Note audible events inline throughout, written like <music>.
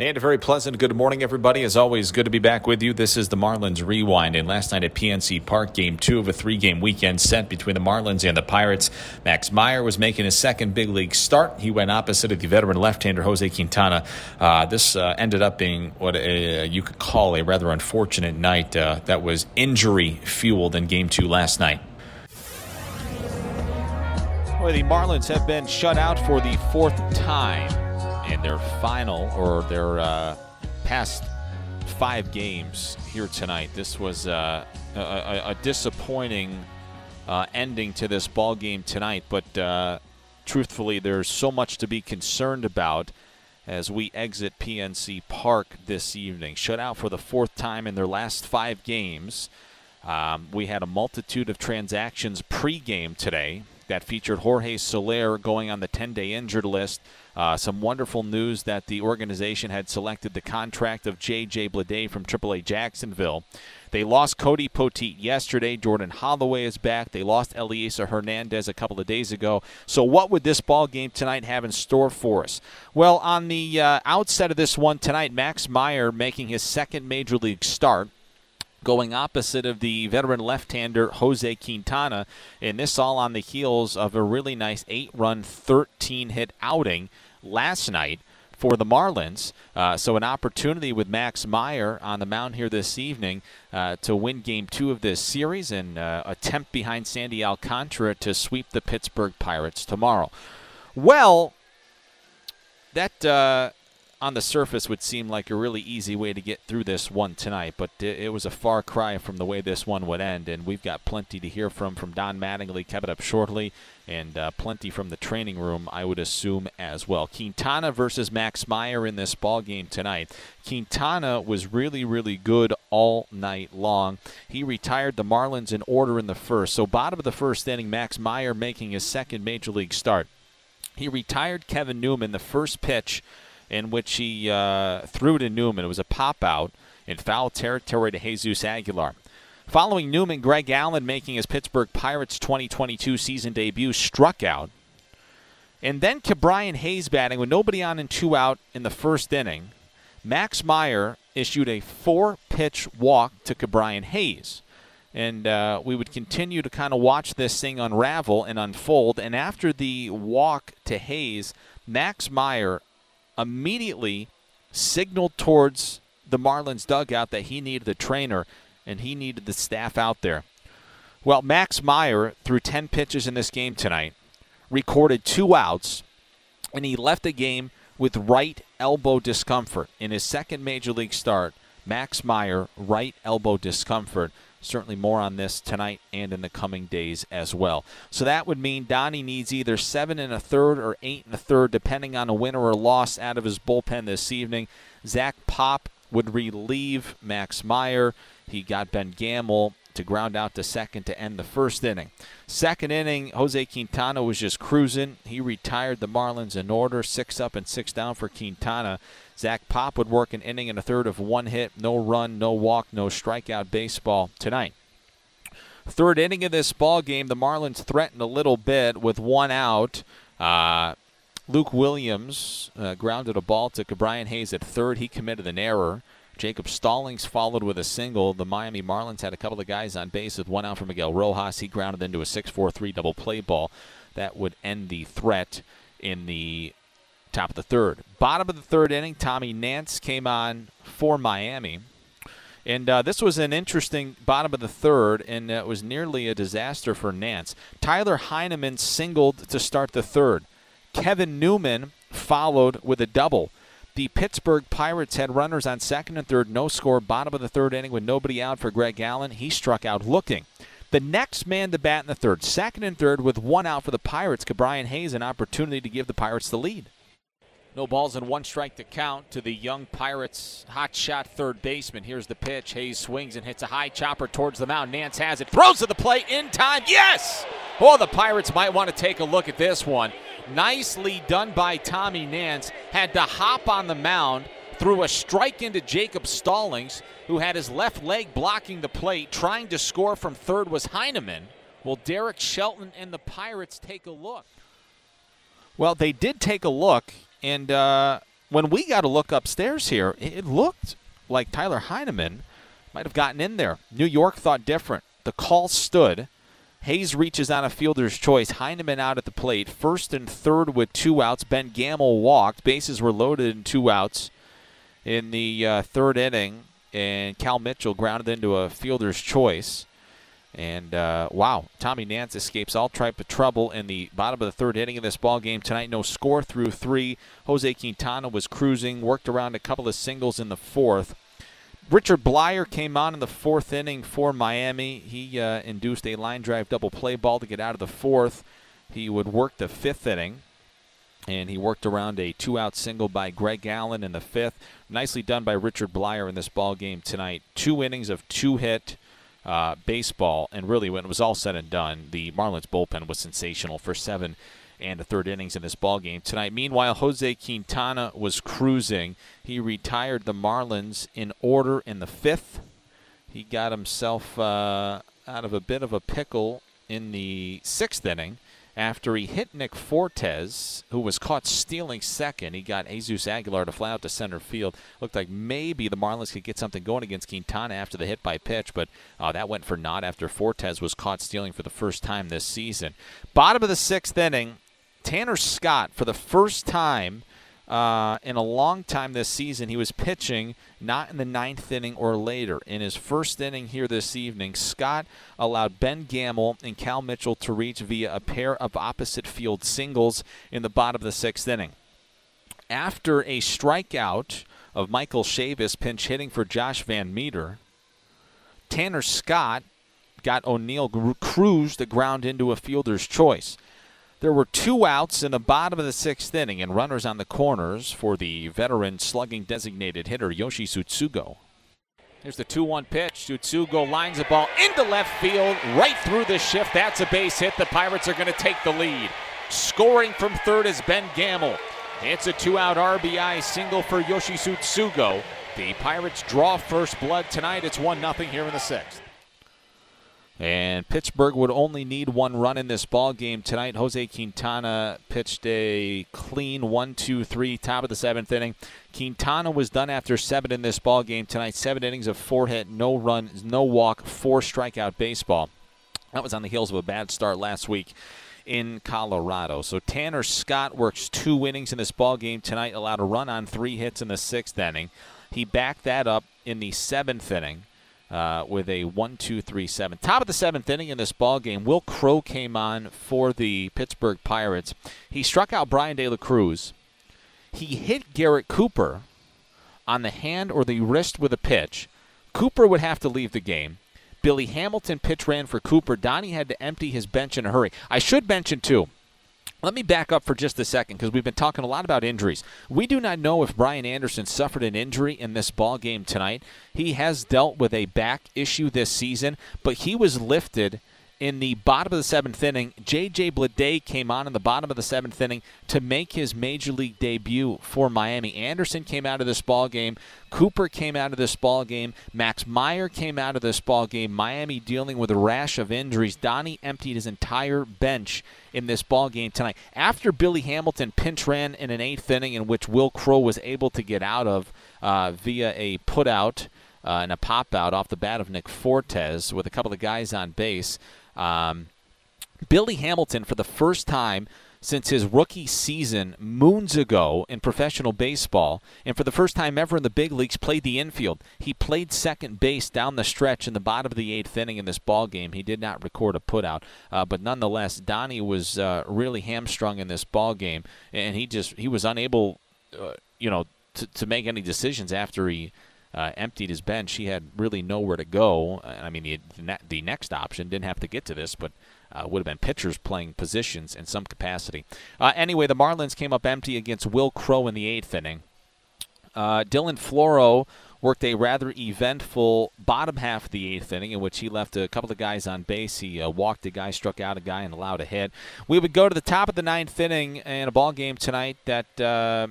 And a very pleasant good morning, everybody. As always, good to be back with you. This is the Marlins Rewind. And last night at PNC Park, game two of a three game weekend set between the Marlins and the Pirates. Max Meyer was making his second big league start. He went opposite of the veteran left hander Jose Quintana. Uh, this uh, ended up being what you could call a rather unfortunate night uh, that was injury fueled in game two last night. Well, the Marlins have been shut out for the fourth time in their final or their uh, past five games here tonight. This was uh, a, a, disappointing uh, ending to this ball game tonight, but uh, truthfully, there's so much to be concerned about as we exit PNC Park this evening. Shut out for the fourth time in their last five games. Um, we had a multitude of transactions pregame today that featured Jorge Soler going on the 10 day injured list. Uh, some wonderful news that the organization had selected the contract of J.J. Bleday from AAA Jacksonville. They lost Cody Poteet yesterday. Jordan Holloway is back. They lost Elieser Hernandez a couple of days ago. So, what would this ball game tonight have in store for us? Well, on the uh, outset of this one tonight, Max Meyer making his second major league start going opposite of the veteran left-hander Jose Quintana, and this all on the heels of a really nice eight-run, 13-hit outing last night for the Marlins. Uh, so an opportunity with Max Meyer on the mound here this evening uh, to win Game Two of this series and uh, attempt behind Sandy Alcantara to sweep the Pittsburgh Pirates tomorrow. Well, that uh, on the surface would seem like a really easy way to get through this one tonight, but it was a far cry from the way this one would end. And we've got plenty to hear from from Don Mattingly coming up shortly, and uh, plenty from the training room, I would assume as well. Quintana versus Max Meyer in this ball game tonight. Quintana was really, really good all night long. He retired the Marlins in order in the first. So bottom of the first inning, Max Meyer making his second major league start. He retired Kevin Newman the first pitch in which he uh, threw to Newman. It was a pop out in foul territory to Jesus Aguilar. Following Newman, Greg Allen making his Pittsburgh Pirates 2022 season debut struck out. And then Ke'Bryan Hayes batting with nobody on and two out in the first inning. Max Meyer issued a four pitch walk to Ke'Bryan Hayes. And uh, we would continue to kind of watch this thing unravel and unfold. And after the walk to Hayes, Max Meyer immediately signaled towards the Marlins dugout that he needed a trainer and he needed the staff out there. Well, Max Meyer threw 10 pitches in this game tonight, recorded two outs, and he left the game with right elbow discomfort. In his second major league start, Max Meyer, right elbow discomfort. Certainly more on this tonight and in the coming days as well. So that would mean Donnie needs either seven and a third or eight and a third, depending on a win or a loss out of his bullpen this evening. Zach Pop would relieve Max Meyer. He got Ben Gamel to ground out to second to end the first inning. Second inning, Jose Quintana was just cruising. He retired the Marlins in order, six up and six down for Quintana. Zach Pop would work an inning and a third of one hit, no run, no walk, no strikeout baseball tonight. Third inning of this ball game, the Marlins threatened a little bit with one out. Uh, Luke Williams uh, grounded a ball to Ke'Bryan Hayes at third. He committed an error. Jacob Stallings followed with a single. The Miami Marlins had a couple of guys on base with one out for Miguel Rojas. He grounded into a 6 4 3 double play ball. That would end the threat in the top of the third. Bottom of the third inning, Tommy Nance came on for Miami. And uh, this was an interesting bottom of the third, and it was nearly a disaster for Nance. Tyler Heineman singled to start the third. Kevin Newman followed with a double. The Pittsburgh Pirates had runners on second and third, no score, bottom of the third inning with nobody out for Greg Allen. He struck out looking. The next man to bat in the third, second and third, with one out for the Pirates, Ke'Bryan Hayes, an opportunity to give the Pirates the lead. No balls and one strike to count to the young Pirates hot shot third baseman. Here's the pitch. Hayes swings and hits a high chopper towards the mound. Nance has it. Throws to the plate in time. Yes! Oh, the Pirates might want to take a look at this one. Nicely done by Tommy Nance. Had to hop on the mound, threw a strike into Jacob Stallings, who had his left leg blocking the plate. Trying to score from third was Heineman. Will Derek Shelton and the Pirates take a look? Well, they did take a look, and uh, when we got a look upstairs here, it looked like Tyler Heineman might have gotten in there. New York thought different. The call stood. Hayes reaches on a fielder's choice. Heineman out at the plate. First and third with two outs. Ben Gamel walked. Bases were loaded in two outs in the uh, third inning, and Cal Mitchell grounded into a fielder's choice. And uh, wow, Tommy Nance escapes all type of trouble in the bottom of the third inning of this ball game tonight. No score through three. Jose Quintana was cruising, worked around a couple of singles in the fourth. Richard Bleier came on in the fourth inning for Miami. He uh, induced a line drive double play ball to get out of the fourth. He would work the fifth inning, and he worked around a two-out single by Greg Allen in the fifth. Nicely done by Richard Bleier in this ball game tonight. Two innings of two-hit uh, baseball, and really, when it was all said and done, the Marlins bullpen was sensational for seven and the third innings in this ball game tonight. Meanwhile, Jose Quintana was cruising. He retired the Marlins in order in the fifth. He got himself uh, out of a bit of a pickle in the sixth inning after he hit Nick Fortes, who was caught stealing second. He got Jesus Aguilar to fly out to center field. Looked like maybe the Marlins could get something going against Quintana after the hit by pitch, but uh, that went for naught after Fortes was caught stealing for the first time this season. Bottom of the sixth inning, Tanner Scott, for the first time uh, in a long time this season, he was pitching not in the ninth inning or later. In his first inning here this evening, Scott allowed Ben Gamel and Cal Mitchell to reach via a pair of opposite field singles in the bottom of the sixth inning. After a strikeout of Michael Chavis pinch hitting for Josh Van Meter, Tanner Scott got O'Neil Cruz the ground into a fielder's choice. There were two outs in the bottom of the sixth inning and runners on the corners for the veteran slugging designated hitter Yoshi Tsutsugo. Here's the 2 1 pitch. Tsutsugo lines the ball into left field, right through the shift. That's a base hit. The Pirates are going to take the lead. Scoring from third is Ben Gamel. It's a two out RBI single for Yoshi Tsutsugo. The Pirates draw first blood tonight. It's 1 0 here in the sixth. And Pittsburgh would only need one run in this ball game tonight. Jose Quintana pitched a clean one, two, three, top of the seventh inning. Quintana was done after seven in this ball game tonight. Seven innings of four hit, no run, no walk, four strikeout baseball. That was on the heels of a bad start last week in Colorado. So Tanner Scott works two innings in this ball game tonight, allowed a run on three hits in the sixth inning. He backed that up in the seventh inning uh, with a one, two, three, seven. Top of the seventh inning in this ball game, Will Crowe came on for the Pittsburgh Pirates. He struck out Bryan De La Cruz. He hit Garrett Cooper on the hand or the wrist with a pitch. Cooper would have to leave the game. Billy Hamilton pitch ran for Cooper. Donnie had to empty his bench in a hurry. I should mention, too, let me back up for just a second because we've been talking a lot about injuries. We do not know if Brian Anderson suffered an injury in this ball game tonight. He has dealt with a back issue this season, but he was lifted in the bottom of the seventh inning, J.J. Bleday came on in the bottom of the seventh inning to make his major league debut for Miami. Anderson came out of this ball game. Cooper came out of this ball game. Max Meyer came out of this ball game. Miami dealing with a rash of injuries. Donnie emptied his entire bench in this ball game tonight. After Billy Hamilton pinch ran in an eighth inning in which Will Crowe was able to get out of uh, via a putout uh, and a pop out off the bat of Nick Fortes with a couple of guys on base. Um, Billy Hamilton, for the first time since his rookie season moons ago in professional baseball, and for the first time ever in the big leagues, played the infield. He played second base down the stretch in the bottom of the eighth inning in this ball game. He did not record a putout, uh, but nonetheless, Donnie was uh, really hamstrung in this ball game, and he just he was unable, uh, you know, to, to make any decisions after he uh, emptied his bench. He had really nowhere to go. I mean, the, the next option didn't have to get to this, but uh, would have been pitchers playing positions in some capacity. Uh, anyway, the Marlins came up empty against Will Crowe in the eighth inning. Uh, Dylan Floro worked a rather eventful bottom half of the eighth inning in which he left a couple of guys on base. He uh, walked a guy, struck out a guy, and allowed a hit. We would go to the top of the ninth inning in a ball game tonight that uh,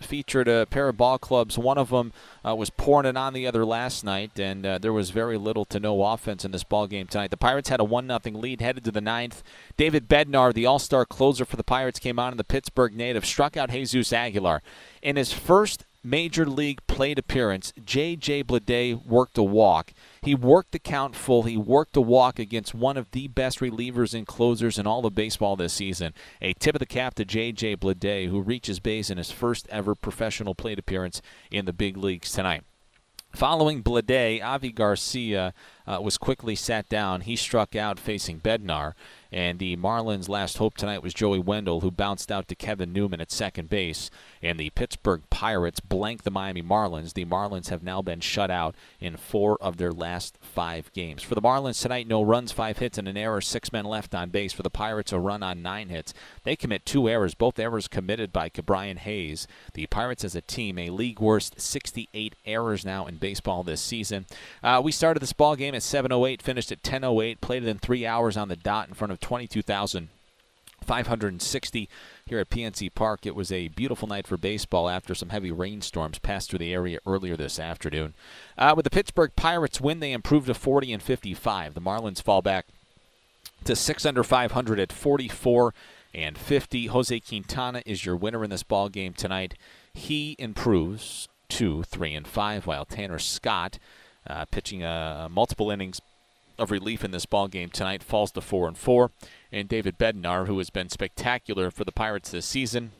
featured a pair of ball clubs. One of them uh, was pouring it on the other last night, and uh, there was very little to no offense in this ball game tonight. The Pirates had a one nothing lead headed to the ninth. David Bednar, the All-Star closer for the Pirates, came on, and the Pittsburgh native struck out Jesus Aguilar in his first major league plate appearance. J.J. Bleday worked a walk. He worked the count full. He worked a walk against one of the best relievers and closers in all of baseball this season. A tip of the cap to J.J. Bleday, who reaches base in his first ever professional plate appearance in the big leagues tonight. Following Bleday, Avi Garcia uh, was quickly sat down. He struck out facing Bednar. And the Marlins' last hope tonight was Joey Wendle, who bounced out to Kevin Newman at second base. And the Pittsburgh Pirates blanked the Miami Marlins. The Marlins have now been shut out in four of their last five games. For the Marlins tonight, no runs, five hits, and an error, six men left on base. For the Pirates, a run on nine hits. They commit two errors, both errors committed by Ke'Bryan Hayes. The Pirates, as a team, a league worst 68 errors now in baseball this season. Uh, we started this ball game at 7:08, finished at 10:08, played it in three hours on the dot in front of 22,560 here at PNC Park. It was a beautiful night for baseball after some heavy rainstorms passed through the area earlier this afternoon. Uh, with the Pittsburgh Pirates win, they improved to 40 and 55. The Marlins fall back to 6 under 500 at 44 and 50. Jose Quintana is your winner in this ball game tonight. He improves to 3 and 5, while Tanner Scott, uh, pitching uh, multiple innings, of relief in this ball game tonight falls to four and four, and David Bednar, who has been spectacular for the Pirates this season,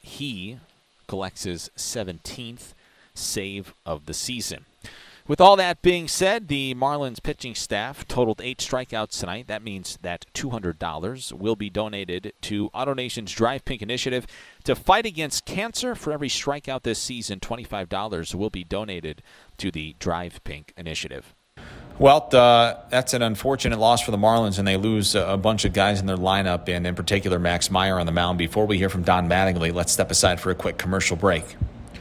he collects his 17th save of the season. With all that being said, the Marlins pitching staff totaled eight strikeouts tonight. That means that $200 will be donated to AutoNation's Drive Pink initiative to fight against cancer. For every strikeout this season, $25 will be donated to the Drive Pink initiative. Well, uh, that's an unfortunate loss for the Marlins, and they lose a bunch of guys in their lineup, and in particular Max Meyer on the mound. Before we hear from Don Mattingly, let's step aside for a quick commercial break.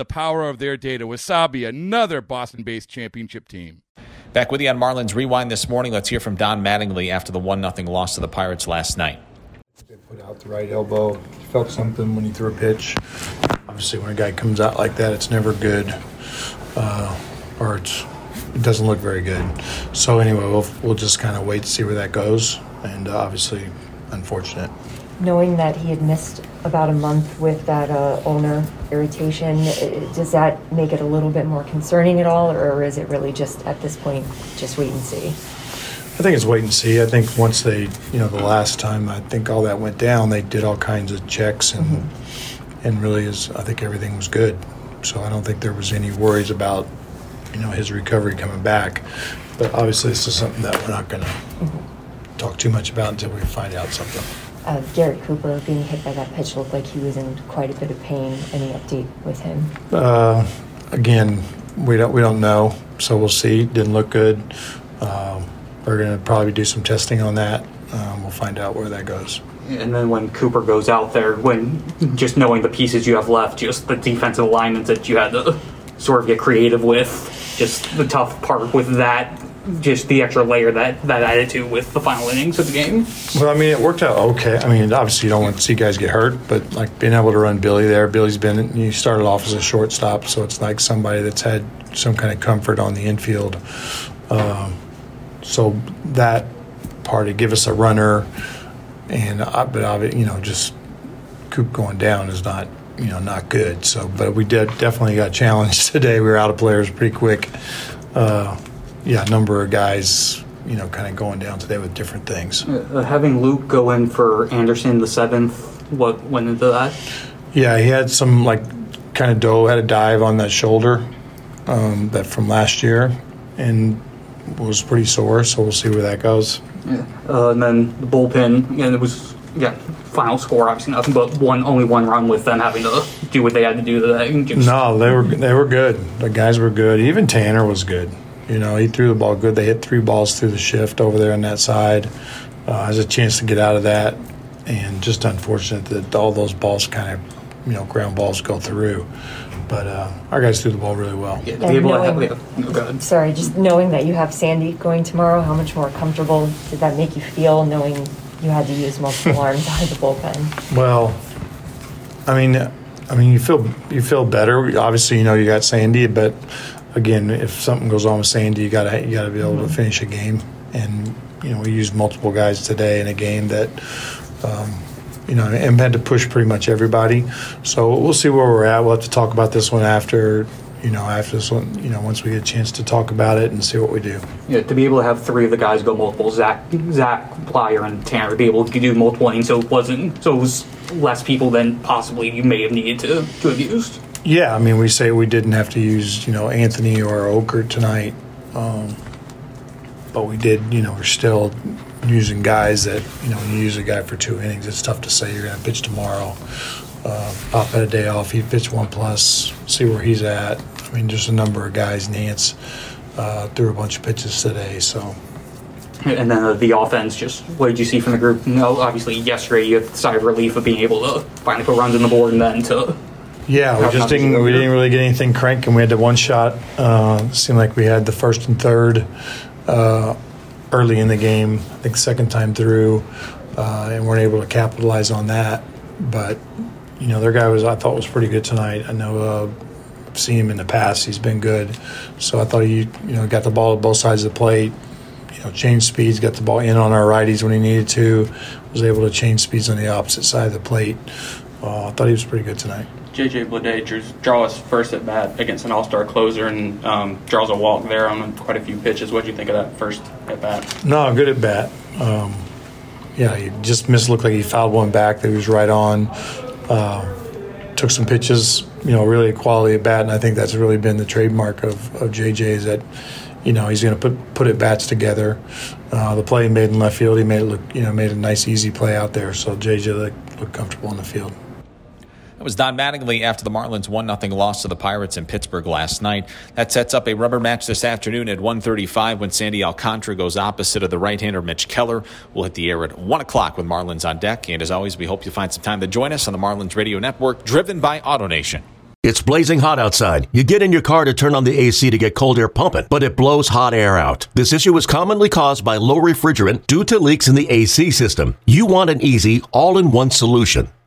the power of their data. Wasabi, another Boston based championship team. Back with you on Marlins Rewind this morning. Let's hear from Don Mattingly after the 1 0 loss to the Pirates last night. They put out the right elbow. Felt something when he threw a pitch. Obviously, when a guy comes out like that, it's never good, uh, or it's, it doesn't look very good. So anyway, we'll, we'll just kind of wait to see where that goes, and uh, obviously, unfortunate knowing that he had missed about a month with that uh, ulnar irritation, does that make it a little bit more concerning at all, or is it really just at this point just wait and see? I think it's wait and see. I think once they, you know, the last time I think all that went down, they did all kinds of checks and mm-hmm. and really is I think everything was good. So I don't think there was any worries about, you know, his recovery coming back. But obviously, this is something that we're not going to mm-hmm. talk too much about until we find out something uh, Garrett Cooper being hit by that pitch looked like he was in quite a bit of pain. Any update with him? Uh, again, we don't we don't know, so we'll see. Didn't look good. Um, we're going to probably do some testing on that. Um, we'll find out where that goes. And then when Cooper goes out there, when just knowing the pieces you have left, just the defensive alignments that you had to sort of get creative with, just the tough part with that just the extra layer that that added to with the final innings of the game. Well, I mean, it worked out okay. I mean, obviously you don't want to see guys get hurt, but like being able to run Billy there, Billy's been you started off as a shortstop, so it's like somebody that's had some kind of comfort on the infield. Um, so that part to give us a runner, and uh, but you know just Coop going down is not you know not good. So, but we did definitely got challenged <laughs> today. We were out of players pretty quick. Uh, yeah, number of guys you know kind of going down today with different things. Uh, having Luke go in for Anderson the seventh, what went into that? Yeah, he had some like kind of dough had a dive on that shoulder um, that from last year and was pretty sore. So we'll see where that goes. Yeah. Uh, and then the bullpen, and it was yeah, final score obviously nothing but one only one run with them having to do what they had to do today. Just, No, they were they were good. The guys were good. Even Tanner was good. You know, he threw the ball good. They hit three balls through the shift over there on that side. Uh, has a chance to get out of that, and just unfortunate that all those balls kind of, you know, ground balls go through. But uh, our guys threw the ball really well. yeah, to be have, knowing- no. Sorry, just knowing that you have Sandy going tomorrow, how much more comfortable did that make you feel knowing you had to use multiple <laughs> arms out of the bullpen? Well, I mean, I mean, you feel you feel better. Obviously, you know you got Sandy, but again, if something goes on with Sandy, you gotta you gotta be able to finish a game. And you know, we used multiple guys today in a game that. Um, you know, and had to push pretty much everybody. So we'll see where we're at. We'll have to talk about this one after, you know, after this one, you know, once we get a chance to talk about it and see what we do. Yeah, to be able to have three of the guys go multiple, Zach, Zach, Bleier, and Tanner, to be able to do multiple innings, so it wasn't, so it was less people than possibly you may have needed to, to have used. Yeah, I mean, we say we didn't have to use, you know, Anthony or Okert tonight, um, but we did. You know, we're still using guys that, you know, when you use a guy for two innings, it's tough to say you're going to pitch tomorrow. Uh, Pop had a day off. He pitched one plus. See where he's at. I mean, just a number of guys. Nance uh, threw a bunch of pitches today, so. And then the offense, just what did you see from the group? Know, obviously yesterday you had the sigh of relief of being able to finally put runs on the board, and then to Yeah, we just didn't. We didn't really get anything cranking. We had the one shot. Uh, seemed like we had the first and third uh, early in the game. I think second time through, uh, and weren't able to capitalize on that. But you know, their guy was. I thought was pretty good tonight. I know. Uh, I've seen him in the past. He's been good. So I thought he, you know, got the ball at both sides of the plate. You know, changed speeds, got the ball in on our righties when he needed to. Was able to change speeds on the opposite side of the plate. Uh, I thought he was pretty good tonight. JJ Bleday draws, draws first at bat against an all star closer and um, draws a walk there on quite a few pitches. What do you think of that first at bat? No, good at bat. Um, yeah, he just missed. Looked like he fouled one back that he was right on. Uh, took some pitches. You know, really a quality at bat, and I think that's really been the trademark of, of JJ is that you know he's going to put put at bats together. Uh, the play he made in left field, he made it look you know made a nice easy play out there. So JJ looked, looked comfortable in the field. That was Don Mattingly after the Marlins 1 0 loss to the Pirates in Pittsburgh last night. That sets up a rubber match this afternoon at 1.35 when Sandy Alcantara goes opposite of the right-hander Mitch Keller. We'll hit the air at 1 o'clock with Marlins on deck. And as always, we hope you find some time to join us on the Marlins Radio Network, driven by AutoNation. It's blazing hot outside. You get in your car to turn on the AC to get cold air pumping, but it blows hot air out. This issue is commonly caused by low refrigerant due to leaks in the AC system. You want an easy, all in one solution